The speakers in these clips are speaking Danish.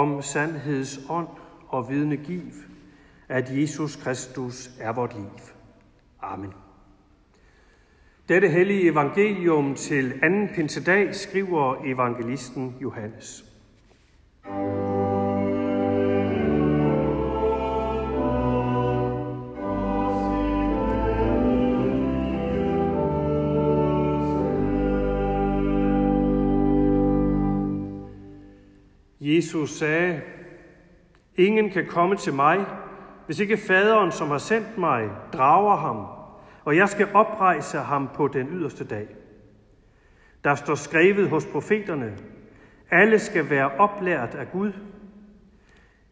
om sandheds ånd og vidne giv, at Jesus Kristus er vort liv. Amen. Dette hellige evangelium til anden pinsedag skriver evangelisten Johannes. Jesus sagde, Ingen kan komme til mig, hvis ikke faderen, som har sendt mig, drager ham, og jeg skal oprejse ham på den yderste dag. Der står skrevet hos profeterne, alle skal være oplært af Gud.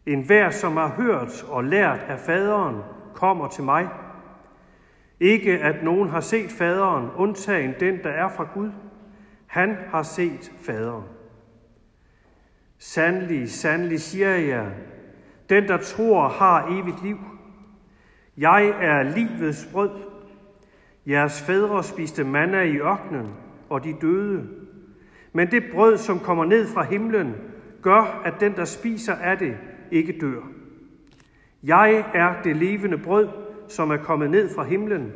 En hver, som har hørt og lært af faderen, kommer til mig. Ikke at nogen har set faderen, undtagen den, der er fra Gud. Han har set faderen. Sandelig, sandelig siger jeg, den der tror har evigt liv. Jeg er livets brød. Jeres fædre spiste manna i ørkenen, og de døde. Men det brød, som kommer ned fra himlen, gør, at den, der spiser af det, ikke dør. Jeg er det levende brød, som er kommet ned fra himlen.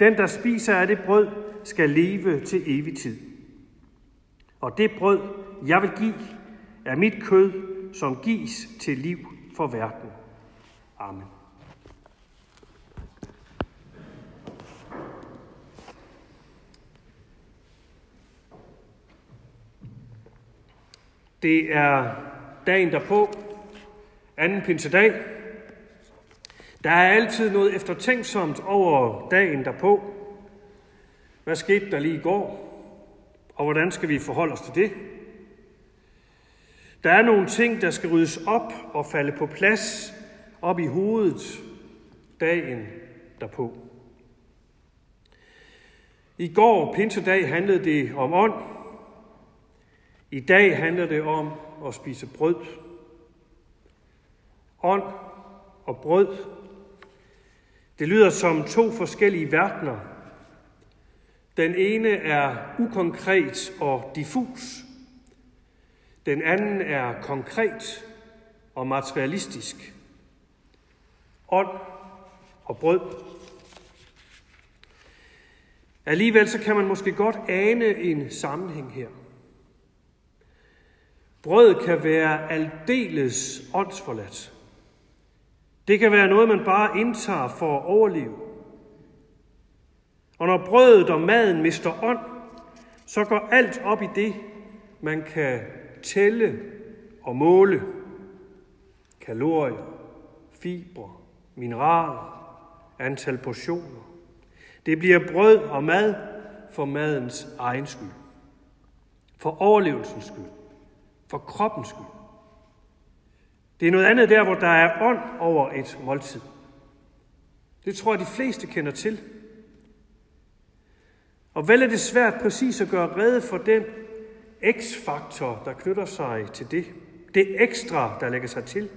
Den, der spiser af det brød, skal leve til evig tid. Og det brød, jeg vil give, er mit kød, som gives til liv for verden. Amen. Det er dagen derpå, anden pinsedag. Der er altid noget eftertænksomt over dagen derpå. Hvad skete der lige i går? Og hvordan skal vi forholde os til det? Der er nogle ting, der skal ryddes op og falde på plads op i hovedet dagen derpå. I går, pinsedag, handlede det om ånd. I dag handler det om at spise brød. Ånd og brød. Det lyder som to forskellige verdener. Den ene er ukonkret og diffus. Den anden er konkret og materialistisk. Ånd og brød. Alligevel så kan man måske godt ane en sammenhæng her. Brød kan være aldeles åndsforladt. Det kan være noget, man bare indtager for at overleve. Og når brødet og maden mister ånd, så går alt op i det, man kan tælle og måle kalorier, fibre, mineraler, antal portioner. Det bliver brød og mad for madens egen skyld. For overlevelsens skyld. For kroppens skyld. Det er noget andet der, hvor der er ånd over et måltid. Det tror jeg, de fleste kender til. Og vel er det svært præcis at gøre rede for den x-faktor, der knytter sig til det. Det ekstra, der lægger sig til.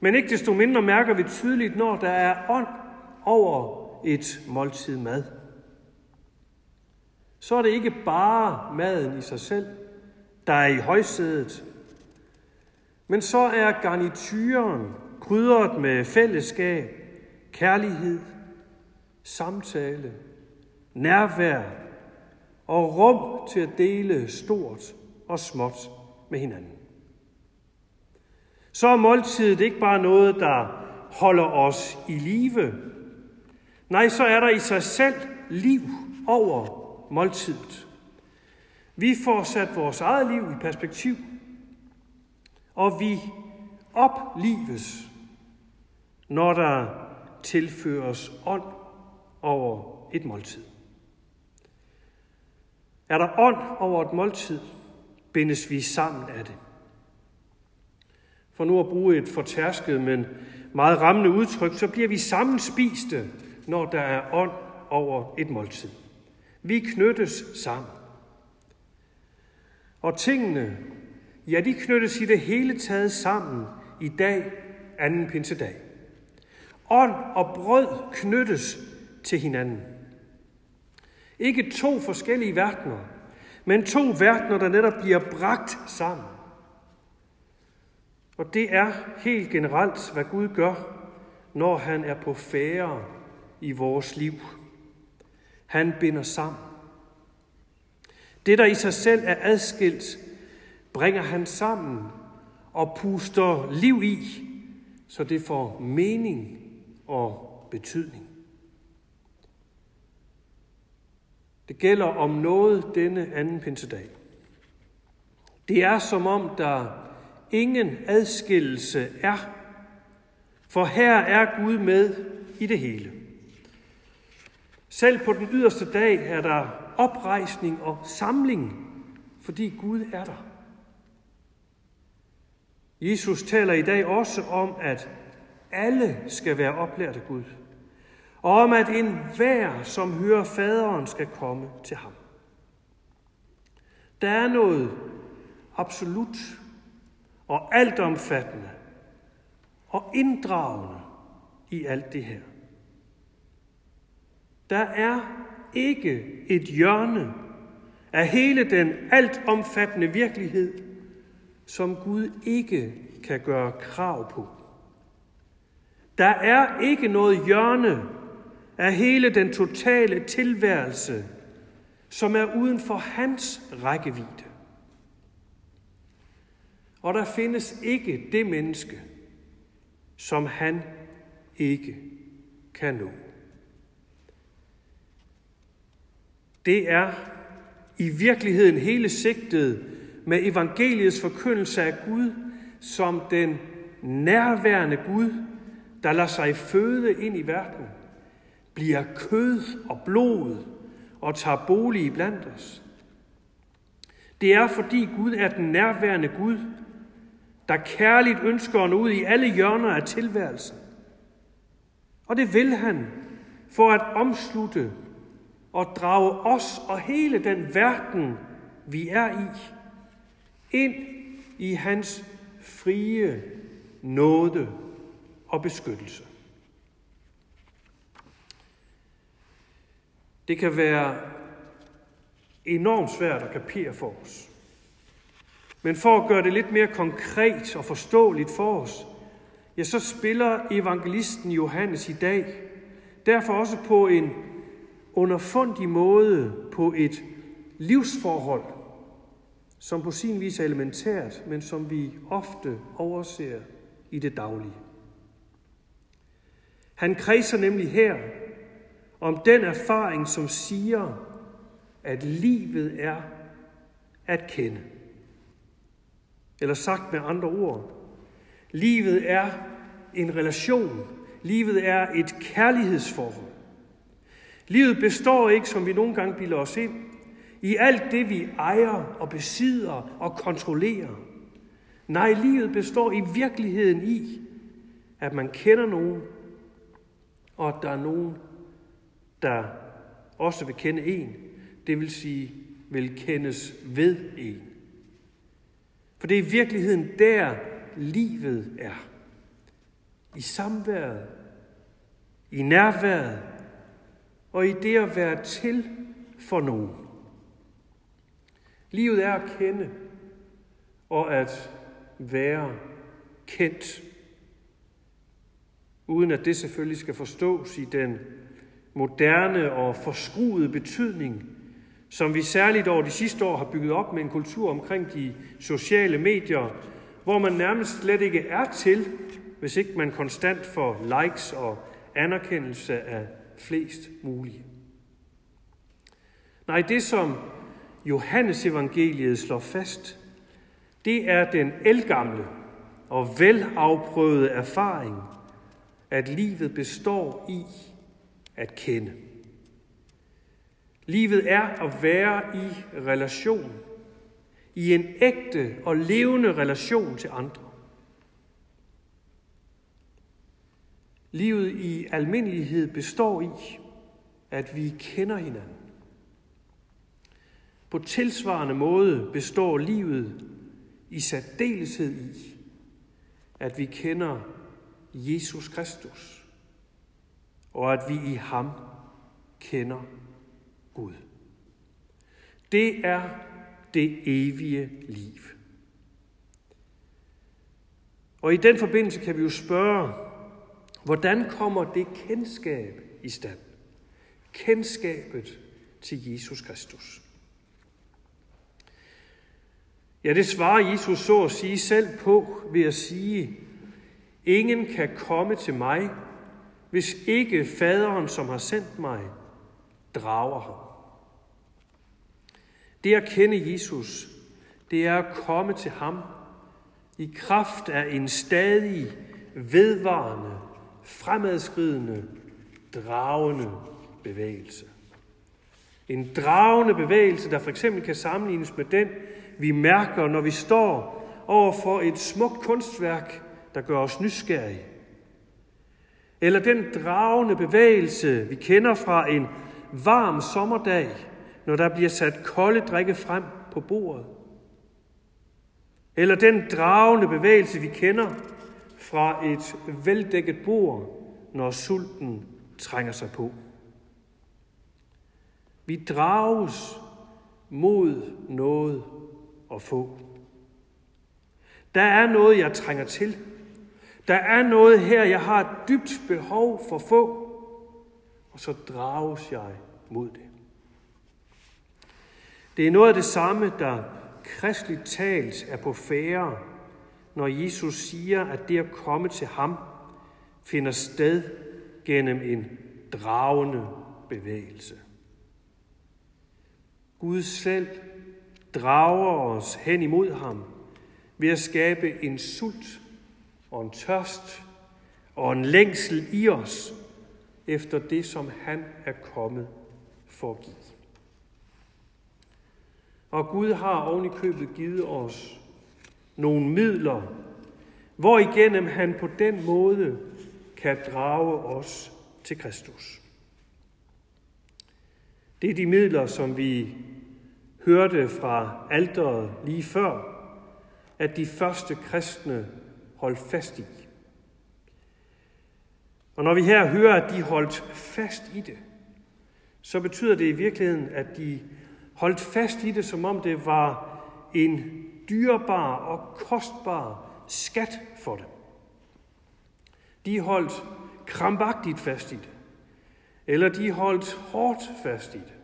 Men ikke desto mindre mærker vi tydeligt, når der er ånd over et måltid mad. Så er det ikke bare maden i sig selv, der er i højsædet, men så er garnituren krydret med fællesskab, kærlighed, samtale, nærvær og rum til at dele stort og småt med hinanden. Så er måltidet ikke bare noget, der holder os i live. Nej, så er der i sig selv liv over måltidet. Vi får sat vores eget liv i perspektiv, og vi oplives, når der tilføres ånd over et måltid. Er der ånd over et måltid, bindes vi sammen af det. For nu at bruge et fortærsket, men meget rammende udtryk, så bliver vi sammenspiste, når der er ånd over et måltid. Vi knyttes sammen. Og tingene, ja, de knyttes i det hele taget sammen i dag, anden pinsedag. Ånd og brød knyttes til hinanden. Ikke to forskellige verdener, men to verdener, der netop bliver bragt sammen. Og det er helt generelt, hvad Gud gør, når han er på færre i vores liv. Han binder sammen. Det, der i sig selv er adskilt, bringer han sammen og puster liv i, så det får mening og betydning. Det gælder om noget denne anden pinsedag. Det er som om der ingen adskillelse er, for her er Gud med i det hele. Selv på den yderste dag er der oprejsning og samling, fordi Gud er der. Jesus taler i dag også om, at alle skal være oplært af Gud, og om at enhver, som hører faderen, skal komme til ham. Der er noget absolut og altomfattende og inddragende i alt det her. Der er ikke et hjørne af hele den altomfattende virkelighed, som Gud ikke kan gøre krav på. Der er ikke noget hjørne af hele den totale tilværelse, som er uden for hans rækkevidde. Og der findes ikke det menneske, som han ikke kan nå. Det er i virkeligheden hele sigtet med evangeliets forkyndelse af Gud som den nærværende Gud, der lader sig føde ind i verden, bliver kød og blod og tager bolig blandt os. Det er fordi Gud er den nærværende Gud, der kærligt ønsker at nå ud i alle hjørner af tilværelsen. Og det vil han for at omslutte og drage os og hele den verden, vi er i, ind i hans frie nåde og beskyttelse. Det kan være enormt svært at kapere for os. Men for at gøre det lidt mere konkret og forståeligt for os, ja, så spiller evangelisten Johannes i dag derfor også på en underfundig måde på et livsforhold, som på sin vis er elementært, men som vi ofte overser i det daglige. Han kredser nemlig her om den erfaring, som siger, at livet er at kende. Eller sagt med andre ord, livet er en relation. Livet er et kærlighedsforhold. Livet består ikke, som vi nogle gange bilder os ind, i alt det, vi ejer og besidder og kontrollerer. Nej, livet består i virkeligheden i, at man kender nogen, og at der er nogen, der også vil kende en. Det vil sige, vil kendes ved en. For det er i virkeligheden der, livet er. I samværet, i nærværet og i det at være til for nogen. Livet er at kende og at være kendt. Uden at det selvfølgelig skal forstås i den moderne og forskruede betydning, som vi særligt over de sidste år har bygget op med en kultur omkring de sociale medier, hvor man nærmest slet ikke er til, hvis ikke man konstant får likes og anerkendelse af flest mulige. Nej, det som Johannes evangeliet slår fast, det er den elgamle og velafprøvede erfaring, at livet består i at kende. Livet er at være i relation, i en ægte og levende relation til andre. Livet i almindelighed består i, at vi kender hinanden. På tilsvarende måde består livet i særdeleshed i, at vi kender Jesus Kristus, og at vi i ham kender Gud. Det er det evige liv. Og i den forbindelse kan vi jo spørge, hvordan kommer det kendskab i stand? Kendskabet til Jesus Kristus. Ja, det svarer Jesus så at sige selv på ved at sige, ingen kan komme til mig, hvis ikke faderen, som har sendt mig, drager ham. Det at kende Jesus, det er at komme til ham i kraft af en stadig vedvarende, fremadskridende, dragende bevægelse. En dragende bevægelse, der for eksempel kan sammenlignes med den, vi mærker, når vi står over for et smukt kunstværk, der gør os nysgerrige. Eller den dragende bevægelse, vi kender fra en varm sommerdag, når der bliver sat kolde drikke frem på bordet. Eller den dragende bevægelse, vi kender fra et veldækket bord, når sulten trænger sig på. Vi drages mod noget at få. Der er noget, jeg trænger til. Der er noget her, jeg har et dybt behov for få, og så drages jeg mod det. Det er noget af det samme, der kristeligt talt er på færre, når Jesus siger, at det at komme til ham finder sted gennem en dragende bevægelse. Gud selv drager os hen imod ham ved at skabe en sult og en tørst og en længsel i os efter det, som han er kommet for at give. Og Gud har oven i købet givet os nogle midler, hvor igennem han på den måde kan drage os til Kristus. Det er de midler, som vi hørte fra alderet lige før, at de første kristne holde fast i. Og når vi her hører, at de holdt fast i det, så betyder det i virkeligheden, at de holdt fast i det, som om det var en dyrebar og kostbar skat for dem. De holdt krampagtigt fast i det, eller de holdt hårdt fast i det,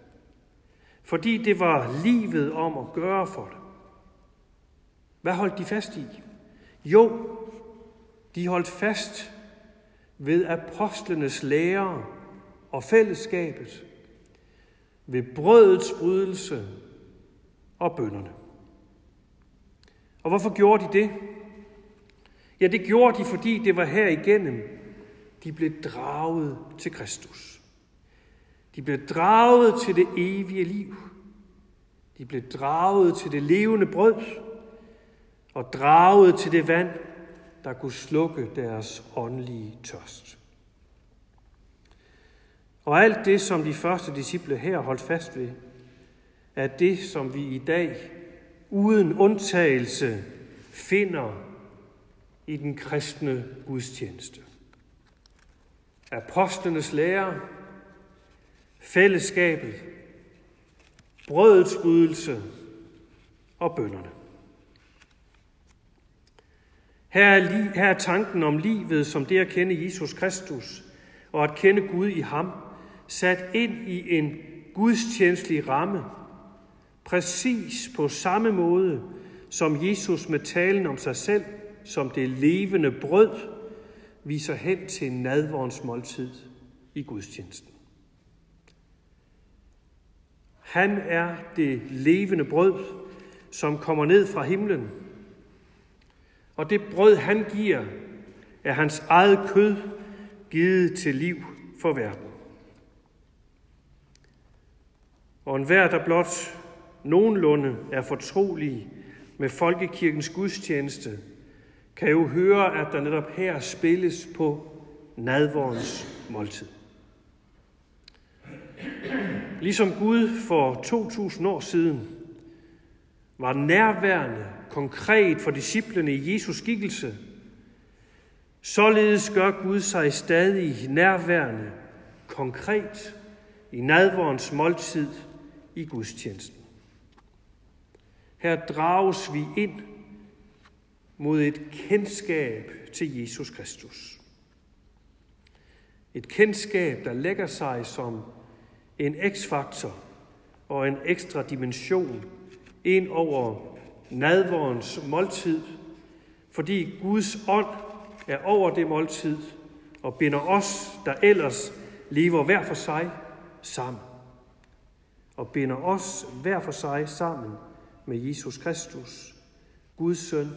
fordi det var livet om at gøre for dem. Hvad holdt de fast i? Jo, de holdt fast ved apostlenes lære og fællesskabet, ved brødets brydelse og bønderne. Og hvorfor gjorde de det? Ja, det gjorde de, fordi det var her igennem, de blev draget til Kristus. De blev draget til det evige liv. De blev draget til det levende brød og draget til det vand, der kunne slukke deres åndelige tørst. Og alt det, som de første disciple her holdt fast ved, er det, som vi i dag uden undtagelse finder i den kristne gudstjeneste. Apostlenes lære, fællesskabet, brødets brydelse og bønderne. Her er, her er tanken om livet som det at kende Jesus Kristus og at kende Gud i ham, sat ind i en gudstjenestlig ramme, præcis på samme måde, som Jesus med talen om sig selv som det levende brød viser hen til nadvorens måltid i gudstjenesten. Han er det levende brød, som kommer ned fra himlen og det brød, han giver, er hans eget kød givet til liv for verden. Og enhver, der blot nogenlunde er fortrolig med folkekirkens gudstjeneste, kan jo høre, at der netop her spilles på nadvorens måltid. Ligesom Gud for 2000 år siden var nærværende konkret for disciplene i Jesus skikkelse, således gør Gud sig stadig nærværende konkret i nadvorens måltid i gudstjenesten. Her drages vi ind mod et kendskab til Jesus Kristus. Et kendskab, der lægger sig som en x-faktor og en ekstra dimension ind over nadvorens måltid, fordi Guds ånd er over det måltid og binder os, der ellers lever hver for sig, sammen. Og binder os hver for sig sammen med Jesus Kristus, Guds søn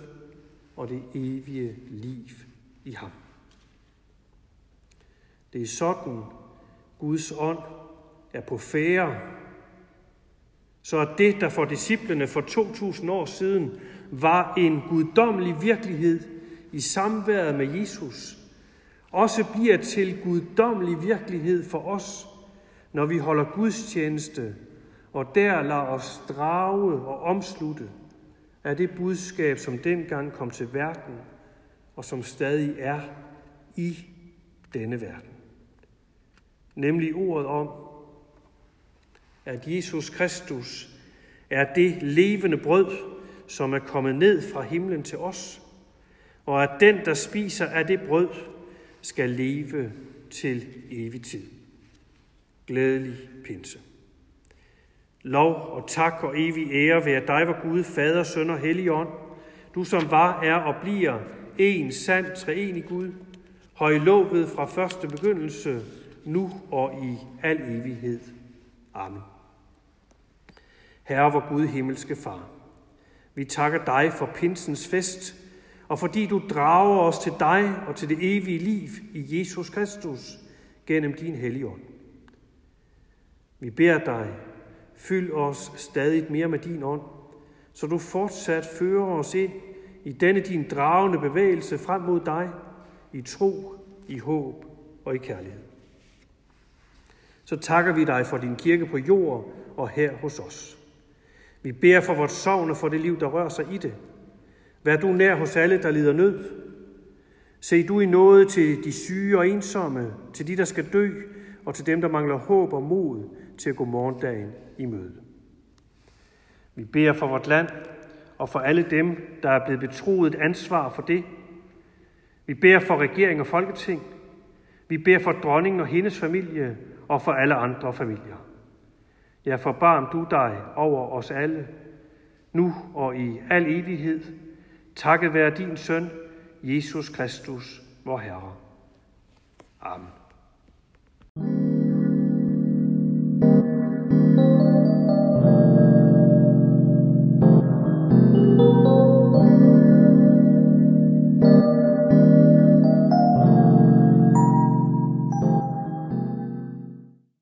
og det evige liv i ham. Det er sådan, Guds ånd er på færre, så at det, der for disciplene for 2000 år siden var en guddommelig virkelighed i samværet med Jesus, også bliver til guddommelig virkelighed for os, når vi holder gudstjeneste og der lader os drage og omslutte af det budskab, som dengang kom til verden, og som stadig er i denne verden. Nemlig ordet om, at Jesus Kristus er det levende brød, som er kommet ned fra himlen til os, og at den, der spiser af det brød, skal leve til evig tid. Glædelig pinse. Lov og tak og evig ære være dig, vor Gud, Fader, Søn og Helligånd, du som var, er og bliver en sand treenig Gud, højlovet fra første begyndelse, nu og i al evighed. Amen. Herre, vor Gud, himmelske Far, vi takker dig for pinsens fest, og fordi du drager os til dig og til det evige liv i Jesus Kristus gennem din helligånd. Vi beder dig, fyld os stadig mere med din ånd, så du fortsat fører os ind i denne din dragende bevægelse frem mod dig, i tro, i håb og i kærlighed. Så takker vi dig for din kirke på jord og her hos os. Vi beder for vores sovn og for det liv, der rører sig i det. Vær du nær hos alle, der lider nød. Se du i noget til de syge og ensomme, til de, der skal dø, og til dem, der mangler håb og mod til at gå morgendagen i møde. Vi beder for vort land og for alle dem, der er blevet betroet et ansvar for det. Vi beder for regering og folketing. Vi beder for dronningen og hendes familie og for alle andre familier. Ja, forbarm du dig over os alle, nu og i al evighed. Takket være din søn, Jesus Kristus, vor Herre. Amen.